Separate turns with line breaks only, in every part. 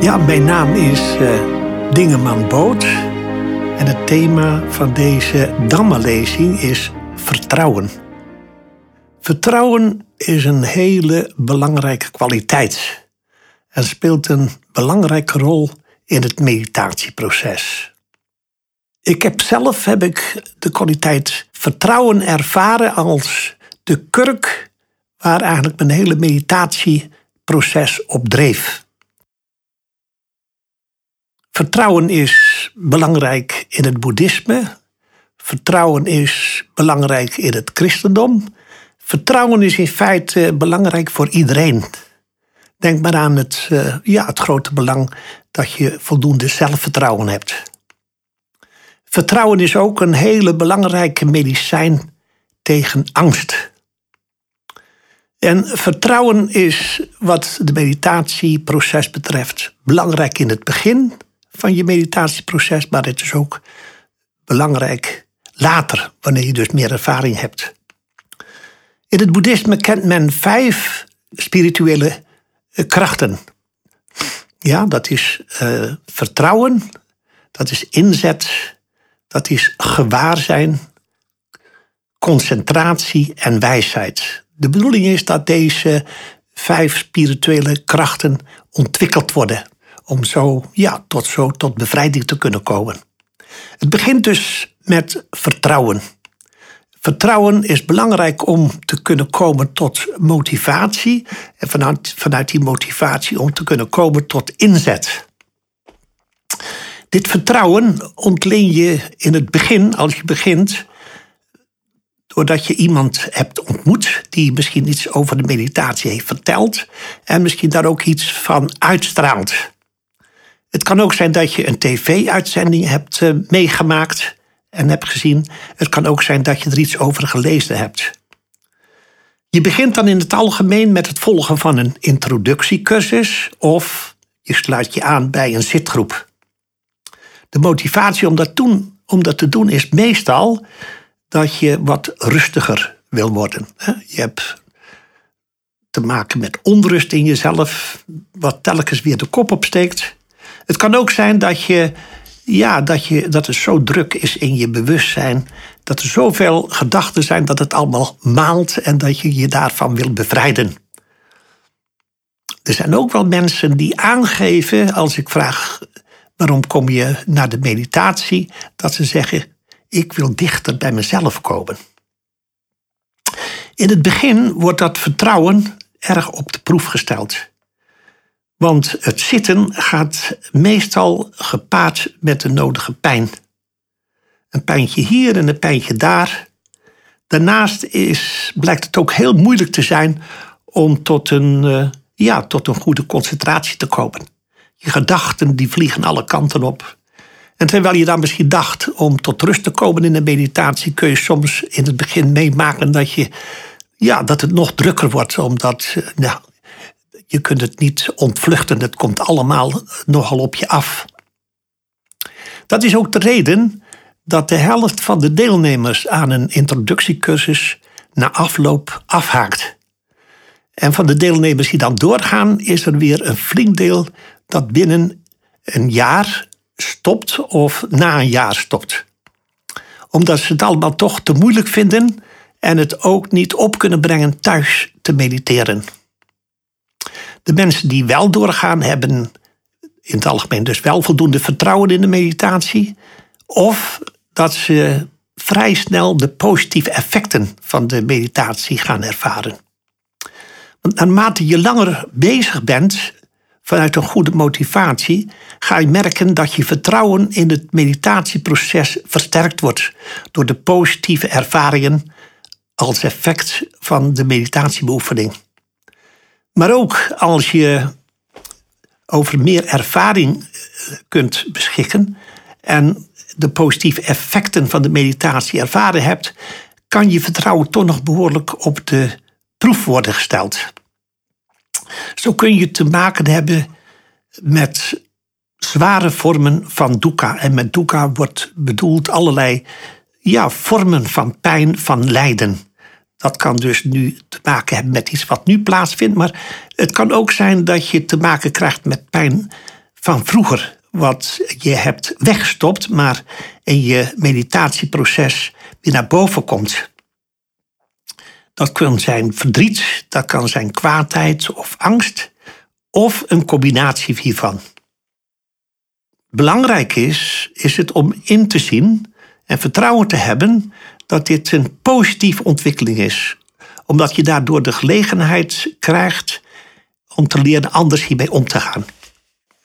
Ja, mijn naam is uh, Dingeman Boot. En het thema van deze Dammenlezing is vertrouwen. Vertrouwen is een hele belangrijke kwaliteit. En speelt een belangrijke rol in het meditatieproces. Ik heb zelf heb ik de kwaliteit vertrouwen ervaren als de kurk waar eigenlijk mijn hele meditatieproces op dreef. Vertrouwen is belangrijk in het boeddhisme. Vertrouwen is belangrijk in het christendom. Vertrouwen is in feite belangrijk voor iedereen. Denk maar aan het, uh, ja, het grote belang dat je voldoende zelfvertrouwen hebt. Vertrouwen is ook een hele belangrijke medicijn tegen angst. En vertrouwen is wat de meditatieproces betreft belangrijk in het begin van je meditatieproces, maar het is ook belangrijk later, wanneer je dus meer ervaring hebt. In het boeddhisme kent men vijf spirituele eh, krachten. Ja, dat is uh, vertrouwen, dat is inzet, dat is gewaarzijn, concentratie en wijsheid. De bedoeling is dat deze vijf spirituele krachten ontwikkeld worden om zo, ja, tot, zo tot bevrijding te kunnen komen. Het begint dus met vertrouwen. Vertrouwen is belangrijk om te kunnen komen tot motivatie en vanuit, vanuit die motivatie om te kunnen komen tot inzet. Dit vertrouwen ontleen je in het begin, als je begint, doordat je iemand hebt ontmoet die misschien iets over de meditatie heeft verteld en misschien daar ook iets van uitstraalt. Het kan ook zijn dat je een tv-uitzending hebt uh, meegemaakt en hebt gezien. Het kan ook zijn dat je er iets over gelezen hebt. Je begint dan in het algemeen met het volgen van een introductiecursus of je sluit je aan bij een zitgroep. De motivatie om dat, doen, om dat te doen is meestal dat je wat rustiger wil worden. Je hebt te maken met onrust in jezelf, wat telkens weer de kop opsteekt. Het kan ook zijn dat, je, ja, dat, je, dat het zo druk is in je bewustzijn, dat er zoveel gedachten zijn dat het allemaal maalt en dat je je daarvan wil bevrijden. Er zijn ook wel mensen die aangeven, als ik vraag waarom kom je naar de meditatie, dat ze zeggen, ik wil dichter bij mezelf komen. In het begin wordt dat vertrouwen erg op de proef gesteld. Want het zitten gaat meestal gepaard met de nodige pijn. Een pijntje hier en een pijntje daar. Daarnaast is, blijkt het ook heel moeilijk te zijn om tot een, uh, ja, tot een goede concentratie te komen. Je gedachten die vliegen alle kanten op. En terwijl je dan misschien dacht om tot rust te komen in de meditatie, kun je soms in het begin meemaken dat, je, ja, dat het nog drukker wordt. Omdat eh, ja, je kunt het niet ontvluchten. Het komt allemaal nogal op je af. Dat is ook de reden dat de helft van de deelnemers aan een introductiecursus na afloop afhaakt. En van de deelnemers die dan doorgaan, is er weer een flink deel dat binnen een jaar stopt of na een jaar stopt. Omdat ze het allemaal toch te moeilijk vinden en het ook niet op kunnen brengen thuis te mediteren. De mensen die wel doorgaan, hebben in het algemeen dus wel voldoende vertrouwen in de meditatie. Of dat ze vrij snel de positieve effecten van de meditatie gaan ervaren. Want naarmate je langer bezig bent vanuit een goede motivatie, ga je merken dat je vertrouwen in het meditatieproces versterkt wordt door de positieve ervaringen als effect van de meditatiebeoefening. Maar ook als je over meer ervaring eh, kunt beschikken en de positieve effecten van de meditatie ervaren hebt, kan je vertrouwen toch nog behoorlijk op de proef worden gesteld. Zo kun je te maken hebben met zware vormen van dukkha. En met dukkha wordt bedoeld allerlei ja, vormen van pijn, van lijden. Dat kan dus nu te maken hebben met iets wat nu plaatsvindt. Maar het kan ook zijn dat je te maken krijgt met pijn van vroeger. Wat je hebt weggestopt, maar in je meditatieproces weer naar boven komt. Dat kan zijn verdriet, dat kan zijn kwaadheid of angst, of een combinatie hiervan. Belangrijk is, is het om in te zien en vertrouwen te hebben dat dit een positieve ontwikkeling is. Omdat je daardoor de gelegenheid krijgt om te leren anders hiermee om te gaan.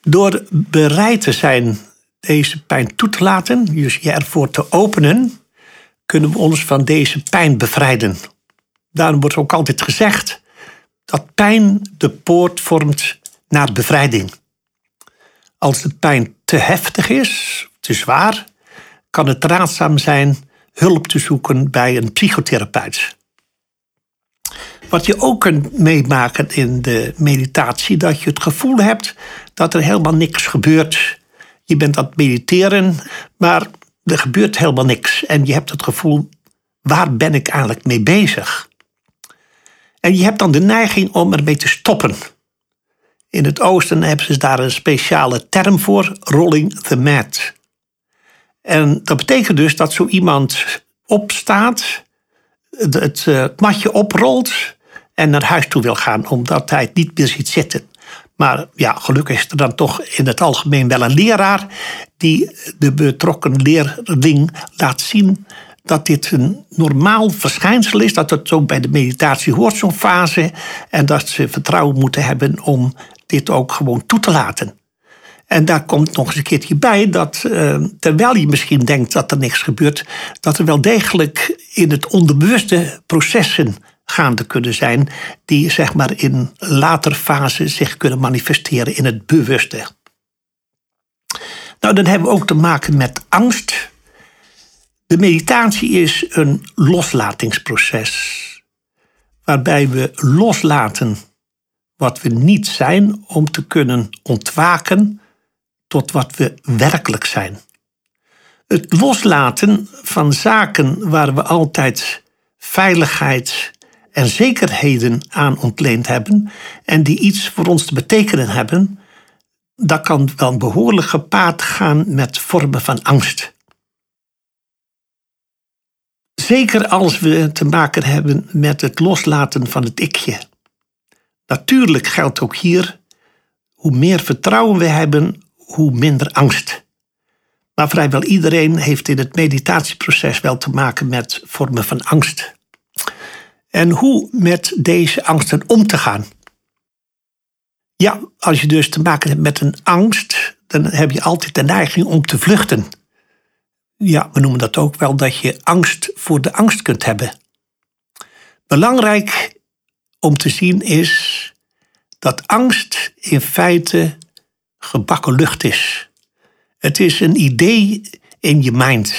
Door bereid te zijn deze pijn toe te laten, dus je ervoor te openen, kunnen we ons van deze pijn bevrijden. Daarom wordt ook altijd gezegd dat pijn de poort vormt naar bevrijding. Als de pijn te heftig is, te zwaar, kan het raadzaam zijn hulp te zoeken bij een psychotherapeut. Wat je ook kunt meemaken in de meditatie, dat je het gevoel hebt dat er helemaal niks gebeurt. Je bent aan het mediteren, maar er gebeurt helemaal niks. En je hebt het gevoel, waar ben ik eigenlijk mee bezig? En je hebt dan de neiging om ermee te stoppen. In het oosten hebben ze daar een speciale term voor, rolling the mat. En dat betekent dus dat zo iemand opstaat, het, eh, het matje oprolt en naar huis toe wil gaan, omdat hij het niet meer ziet zitten. Maar ja, gelukkig is er dan toch in het algemeen wel een leraar die de betrokken leerling laat zien dat dit een normaal verschijnsel is, dat het ook bij de meditatie hoort, zo'n fase, en dat ze vertrouwen moeten hebben om dit ook gewoon toe te laten. En daar komt nog eens een keertje bij dat eh, terwijl je misschien denkt dat er niks gebeurt, dat er wel degelijk in het onderbewuste processen gaande kunnen zijn die zeg maar in later fase zich kunnen manifesteren in het bewuste. Nou, dan hebben we ook te maken met angst. De meditatie is een loslatingsproces waarbij we loslaten wat we niet zijn om te kunnen ontwaken tot wat we werkelijk zijn. Het loslaten van zaken waar we altijd veiligheid en zekerheden aan ontleend hebben en die iets voor ons te betekenen hebben, dat kan wel behoorlijk gepaard gaan met vormen van angst. Zeker als we te maken hebben met het loslaten van het ikje. Natuurlijk geldt ook hier, hoe meer vertrouwen we hebben, hoe minder angst. Maar vrijwel iedereen heeft in het meditatieproces wel te maken met vormen van angst. En hoe met deze angsten om te gaan. Ja, als je dus te maken hebt met een angst, dan heb je altijd de neiging om te vluchten. Ja, we noemen dat ook wel dat je angst voor de angst kunt hebben. Belangrijk om te zien is dat angst in feite gebakken lucht is. Het is een idee in je mind.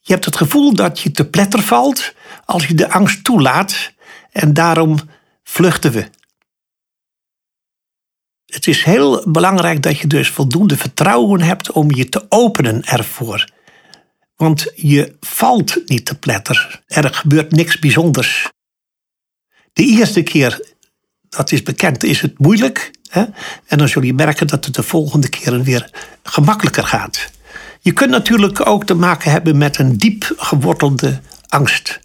Je hebt het gevoel dat je te pletter valt als je de angst toelaat en daarom vluchten we. Het is heel belangrijk dat je dus voldoende vertrouwen hebt om je te openen ervoor. Want je valt niet te pletter. Er gebeurt niks bijzonders. De eerste keer, dat is bekend, is het moeilijk. En dan zul je merken dat het de volgende keren weer gemakkelijker gaat. Je kunt natuurlijk ook te maken hebben met een diep gewortelde angst.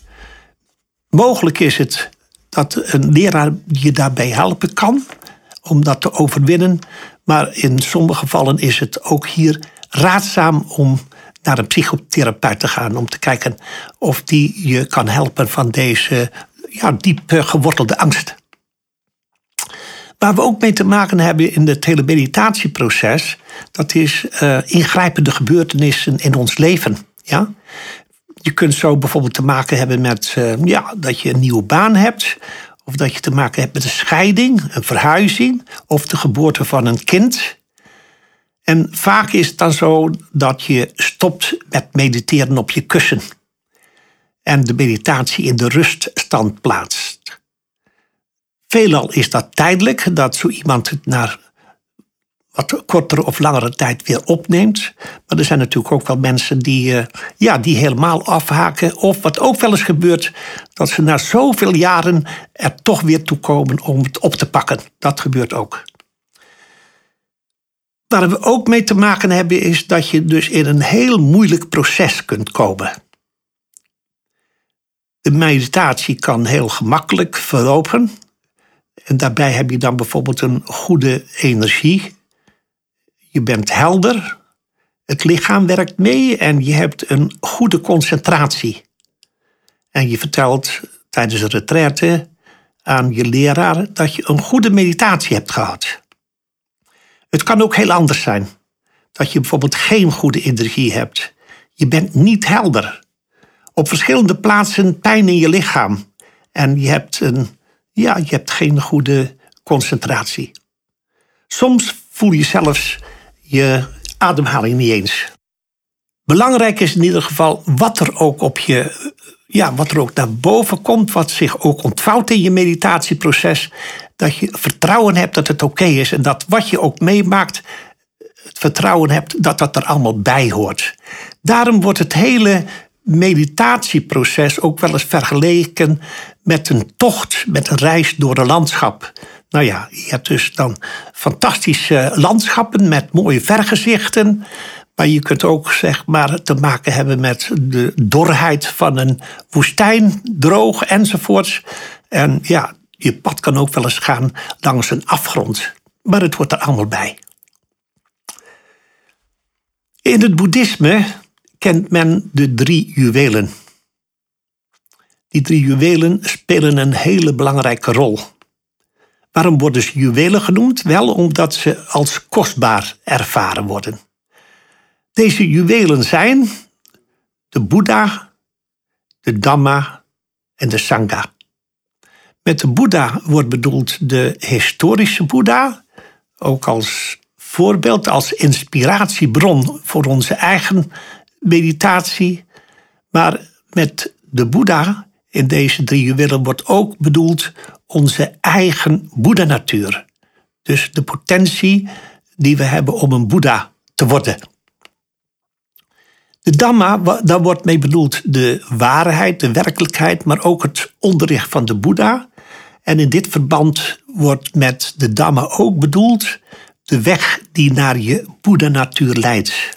Mogelijk is het dat een leraar je daarbij helpen kan om dat te overwinnen. Maar in sommige gevallen is het ook hier raadzaam om naar een psychotherapeut te gaan. Om te kijken of die je kan helpen van deze ja, diep gewortelde angst. Waar we ook mee te maken hebben in het hele meditatieproces, dat is uh, ingrijpende gebeurtenissen in ons leven. Ja? Je kunt zo bijvoorbeeld te maken hebben met uh, ja, dat je een nieuwe baan hebt, of dat je te maken hebt met een scheiding, een verhuizing, of de geboorte van een kind. En vaak is het dan zo dat je stopt met mediteren op je kussen en de meditatie in de ruststand plaatst. Veelal is dat tijdelijk, dat zo iemand het na wat kortere of langere tijd weer opneemt. Maar er zijn natuurlijk ook wel mensen die, uh, ja, die helemaal afhaken. Of wat ook wel eens gebeurt, dat ze na zoveel jaren er toch weer toe komen om het op te pakken. Dat gebeurt ook. Waar we ook mee te maken hebben is dat je dus in een heel moeilijk proces kunt komen. De meditatie kan heel gemakkelijk verlopen. En daarbij heb je dan bijvoorbeeld een goede energie. Je bent helder. Het lichaam werkt mee en je hebt een goede concentratie. En je vertelt tijdens een retraite aan je leraar dat je een goede meditatie hebt gehad. Het kan ook heel anders zijn. Dat je bijvoorbeeld geen goede energie hebt. Je bent niet helder. Op verschillende plaatsen pijn in je lichaam. En je hebt, een, ja, je hebt geen goede concentratie. Soms voel je zelfs je ademhaling niet eens. Belangrijk is in ieder geval wat er ook op je, ja, wat er ook naar boven komt, wat zich ook ontvouwt in je meditatieproces, dat je vertrouwen hebt dat het oké is en dat wat je ook meemaakt, het vertrouwen hebt dat dat er allemaal bij hoort. Daarom wordt het hele meditatieproces ook wel eens vergeleken met een tocht, met een reis door een landschap. Nou ja, je hebt dus dan fantastische landschappen met mooie vergezichten. Maar je kunt ook zeg maar, te maken hebben met de dorheid van een woestijn, droog enzovoorts. En ja, je pad kan ook wel eens gaan langs een afgrond. Maar het wordt er allemaal bij. In het boeddhisme kent men de drie juwelen. Die drie juwelen spelen een hele belangrijke rol. Waarom worden ze juwelen genoemd? Wel omdat ze als kostbaar ervaren worden. Deze juwelen zijn de Boeddha, de Dhamma en de Sangha. Met de Boeddha wordt bedoeld de historische Boeddha, ook als voorbeeld, als inspiratiebron voor onze eigen meditatie. Maar met de Boeddha in deze drie juwelen wordt ook bedoeld onze eigen Boeddha-natuur. Dus de potentie die we hebben om een Boeddha te worden. De Dhamma, daar wordt mee bedoeld de waarheid, de werkelijkheid, maar ook het onderricht van de Boeddha. En in dit verband wordt met de Dhamma ook bedoeld de weg die naar je Boeddha-natuur leidt.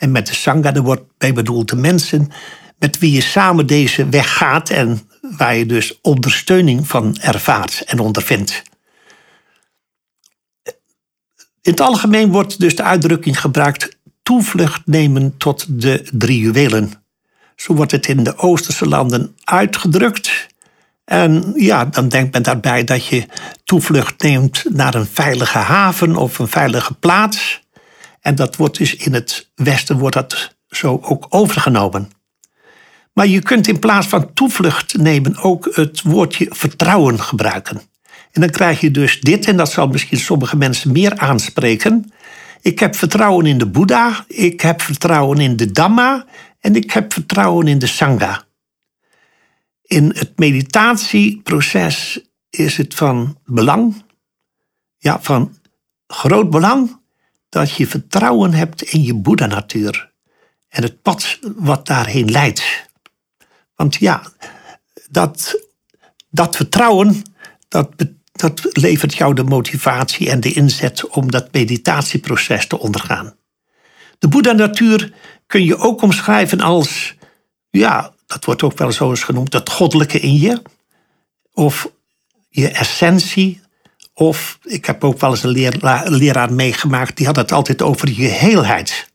En met de Sangha daar wordt bij bedoeld de mensen met wie je samen deze weg gaat en waar je dus ondersteuning van ervaart en ondervindt. In het algemeen wordt dus de uitdrukking gebruikt toevlucht nemen tot de drie juwelen. Zo wordt het in de Oosterse landen uitgedrukt. En ja, dan denkt men daarbij dat je toevlucht neemt naar een veilige haven of een veilige plaats. En dat wordt dus in het Westen wordt dat zo ook overgenomen. Maar je kunt in plaats van toevlucht nemen ook het woordje vertrouwen gebruiken. En dan krijg je dus dit, en dat zal misschien sommige mensen meer aanspreken. Ik heb vertrouwen in de Boeddha, ik heb vertrouwen in de Dhamma en ik heb vertrouwen in de Sangha. In het meditatieproces is het van belang, ja, van groot belang, dat je vertrouwen hebt in je Boeddha-natuur en het pad wat daarheen leidt. Want ja, dat, dat vertrouwen, dat, dat levert jou de motivatie en de inzet om dat meditatieproces te ondergaan. De Boeddha-natuur kun je ook omschrijven als, ja, dat wordt ook wel zo eens genoemd, het goddelijke in je. Of je essentie. Of ik heb ook wel eens een leraar, meegemaakt, die had het altijd over je heelheid.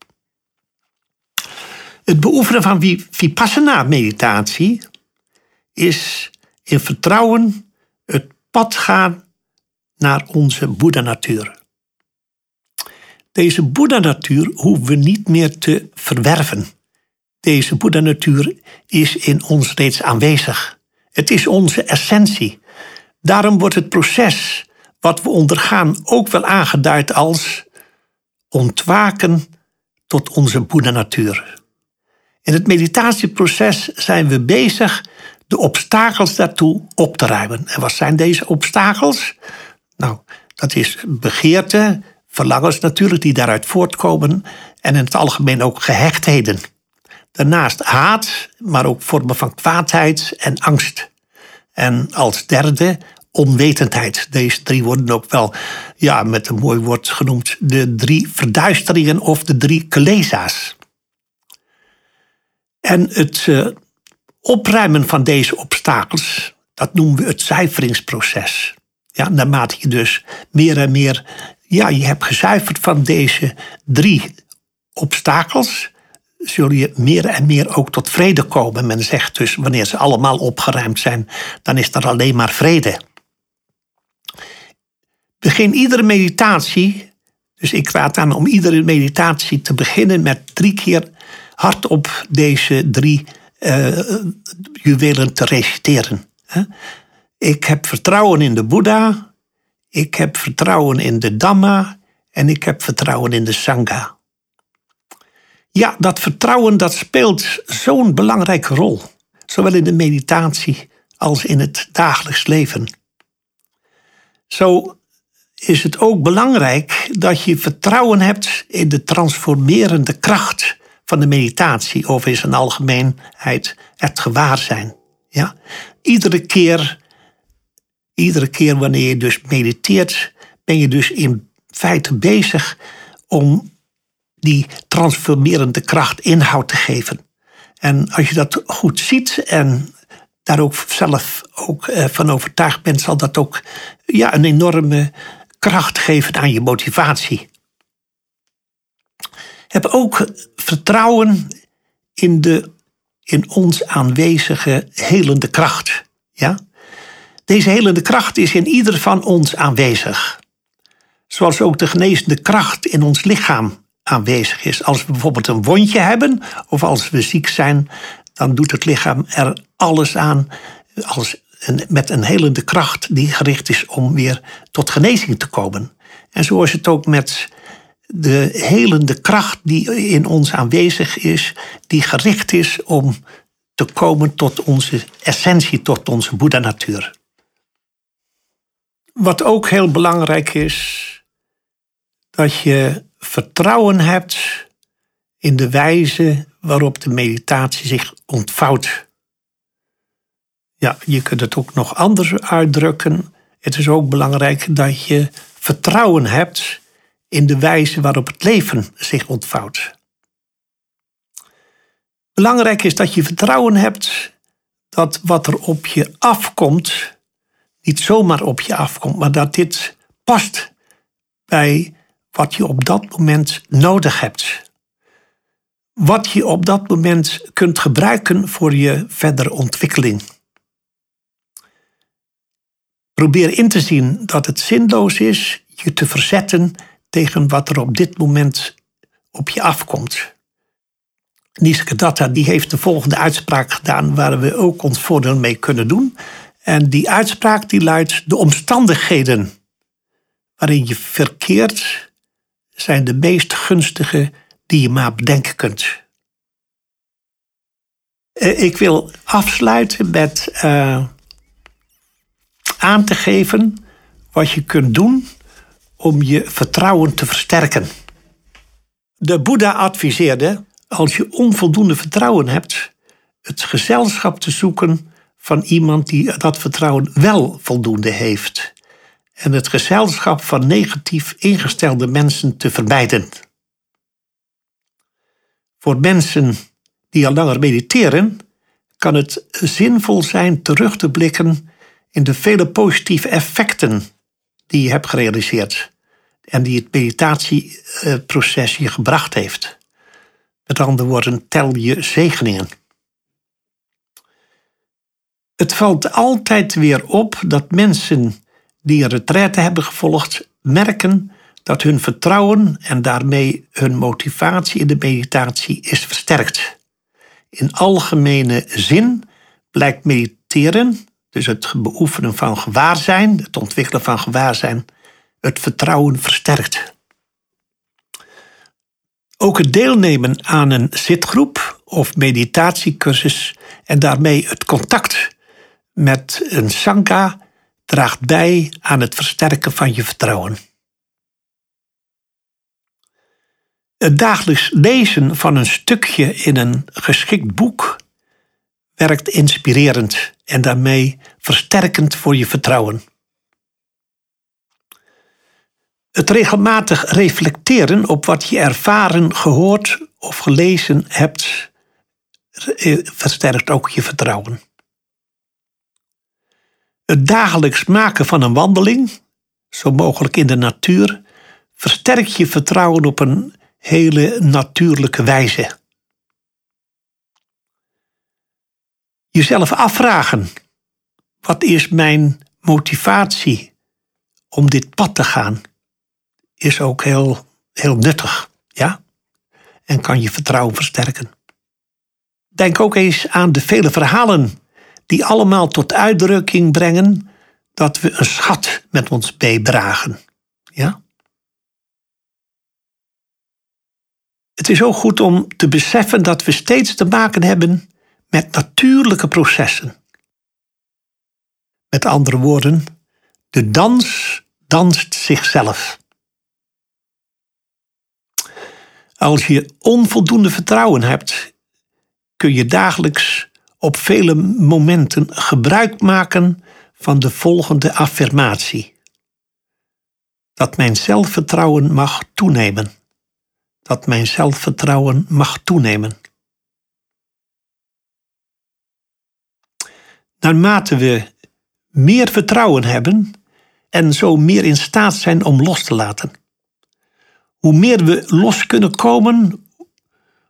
Het beoefenen van vipassana-meditatie is in vertrouwen het pad gaan naar onze Boeddha-natuur. Deze Boeddha-natuur hoeven we niet meer te verwerven. Deze Boeddha-natuur is in ons reeds aanwezig. Het is onze essentie. Daarom wordt het proces wat we ondergaan ook wel aangeduid als ontwaken tot onze Boeddha-natuur. In het meditatieproces zijn we bezig de obstakels daartoe op te ruimen. En wat zijn deze obstakels? Nou, dat is begeerte, verlangens natuurlijk die daaruit voortkomen en in het algemeen ook gehechtheden. Daarnaast haat, maar ook vormen van kwaadheid en angst. En als derde onwetendheid. Deze drie worden ook wel ja, met een mooi woord genoemd de drie verduisteringen of de drie kaleza's. En het uh, opruimen van deze obstakels, dat noemen we het cijferingsproces. Ja, naarmate je dus meer en meer, ja, je hebt gezuiverd van deze drie obstakels, zul je meer en meer ook tot vrede komen. Men zegt dus, wanneer ze allemaal opgeruimd zijn, dan is er alleen maar vrede. Begin iedere meditatie, dus ik raad aan om iedere meditatie te beginnen met drie keer hardop deze drie uh, juwelen te reciteren. Ik heb vertrouwen in de Boeddha, ik heb vertrouwen in de Dhamma en ik heb vertrouwen in de Sangha. Ja, dat vertrouwen dat speelt zo'n belangrijke rol, zowel in de meditatie als in het dagelijks leven. Zo is het ook belangrijk dat je vertrouwen hebt in de transformerende kracht van de meditatie, of in zijn algemeenheid het gewaarzijn. Ja? Iedere keer, iedere keer wanneer je dus mediteert, ben je dus in feite bezig om die transformerende kracht inhoud te geven. En als je dat goed ziet en daar ook zelf ook eh, van overtuigd bent, zal dat ook ja, een enorme kracht geven aan je motivatie. Heb ook vertrouwen in de in ons aanwezige helende kracht. Ja? Deze helende kracht is in ieder van ons aanwezig. Zoals ook de genezende kracht in ons lichaam aanwezig is. Als we bijvoorbeeld een wondje hebben of als we ziek zijn, dan doet het lichaam er alles aan als met een helende kracht die gericht is om weer tot genezing te komen. En zo is het ook met de helende kracht die in ons aanwezig is, die gericht is om te komen tot onze essentie, tot onze Boeddha-natuur. Wat ook heel belangrijk is, dat je vertrouwen hebt in de wijze waarop de meditatie zich ontvouwt. Ja, je kunt het ook nog anders uitdrukken. Het is ook belangrijk dat je vertrouwen hebt in de wijze waarop het leven zich ontvouwt. Belangrijk is dat je vertrouwen hebt dat wat er op je afkomt, niet zomaar op je afkomt, maar dat dit past bij wat je op dat moment nodig hebt. Wat je op dat moment kunt gebruiken voor je verdere ontwikkeling. Probeer in te zien dat het zinloos is je te verzetten tegen wat er op dit moment op je afkomt. Nisargadatta die heeft de volgende uitspraak gedaan waar we ook ons voordeel mee kunnen doen. En die uitspraak die luidt: de omstandigheden waarin je verkeert zijn de meest gunstige die je maar bedenken kunt. Eh, ik wil afsluiten met uh, aan te geven wat je kunt doen om je vertrouwen te versterken. De Boeddha adviseerde, als je onvoldoende vertrouwen hebt, het gezelschap te zoeken van iemand die dat vertrouwen wel voldoende heeft. En het gezelschap van negatief ingestelde mensen te vermijden. Voor mensen die al langer mediteren, kan het zinvol zijn terug te blikken in de vele positieve effecten die je hebt gerealiseerd en die het meditatieproces je gebracht heeft. Met andere woorden, tel je zegeningen. Het valt altijd weer op dat mensen die een retraite hebben gevolgd, merken dat hun vertrouwen en daarmee hun motivatie in de meditatie is versterkt. In algemene zin blijkt mediteren dus het beoefenen van gewaarzijn, het ontwikkelen van gewaarzijn, het vertrouwen versterkt. Ook het deelnemen aan een zitgroep of meditatiecursus en daarmee het contact met een sangha draagt bij aan het versterken van je vertrouwen. Het dagelijks lezen van een stukje in een geschikt boek werkt inspirerend en daarmee versterkend voor je vertrouwen. Het regelmatig reflecteren op wat je ervaren, gehoord of gelezen hebt, eh, versterkt ook je vertrouwen. Het dagelijks maken van een wandeling, zo mogelijk in de natuur, versterkt je vertrouwen op een hele natuurlijke wijze. Jezelf afvragen: wat is mijn motivatie om dit pad te gaan? Is ook heel, heel nuttig, ja? En kan je vertrouwen versterken. Denk ook eens aan de vele verhalen die allemaal tot uitdrukking brengen dat we een schat met ons meedragen. Ja? Het is ook goed om te beseffen dat we steeds te maken hebben met natuurlijke processen. Met andere woorden, de dans danst zichzelf. Als je onvoldoende vertrouwen hebt, kun je dagelijks op vele momenten gebruik maken van de volgende affirmatie. Dat mijn zelfvertrouwen mag toenemen. Dat mijn zelfvertrouwen mag toenemen. Naarmate we meer vertrouwen hebben en zo meer in staat zijn om los te laten. Hoe meer we los kunnen komen,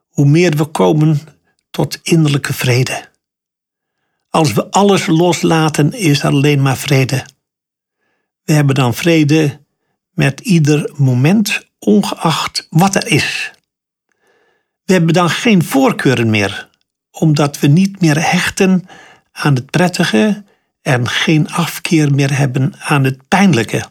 hoe meer we komen tot innerlijke vrede. Als we alles loslaten, is er alleen maar vrede. We hebben dan vrede met ieder moment, ongeacht wat er is. We hebben dan geen voorkeuren meer, omdat we niet meer hechten aan het prettige en geen afkeer meer hebben aan het pijnlijke.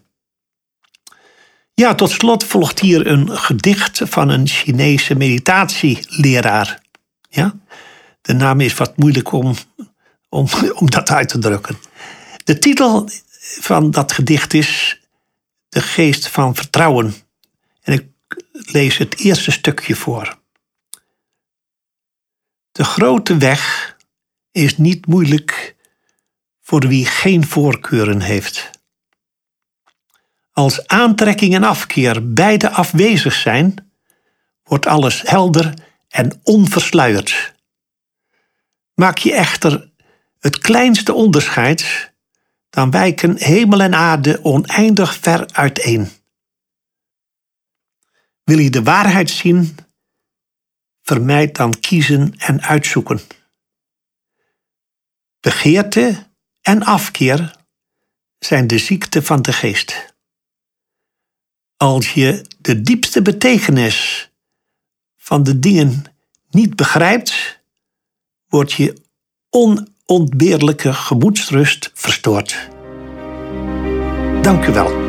Ja, tot slot volgt hier een gedicht van een Chinese meditatieleraar. Ja? De naam is wat moeilijk om, om, om dat uit te drukken. De titel van dat gedicht is De geest van vertrouwen. En ik lees het eerste stukje voor. De grote weg is niet moeilijk voor wie geen voorkeuren heeft. Als aantrekking en afkeer beide afwezig zijn, wordt alles helder en onversluierd. Maak je echter het kleinste onderscheid, dan wijken hemel en aarde oneindig ver uiteen. Wil je de waarheid zien, vermijd dan kiezen en uitzoeken. Begeerte en afkeer zijn de ziekte van de geest. Als je de diepste betekenis van de dingen niet begrijpt, wordt je onontbeerlijke gemoedsrust verstoord. Dank u wel.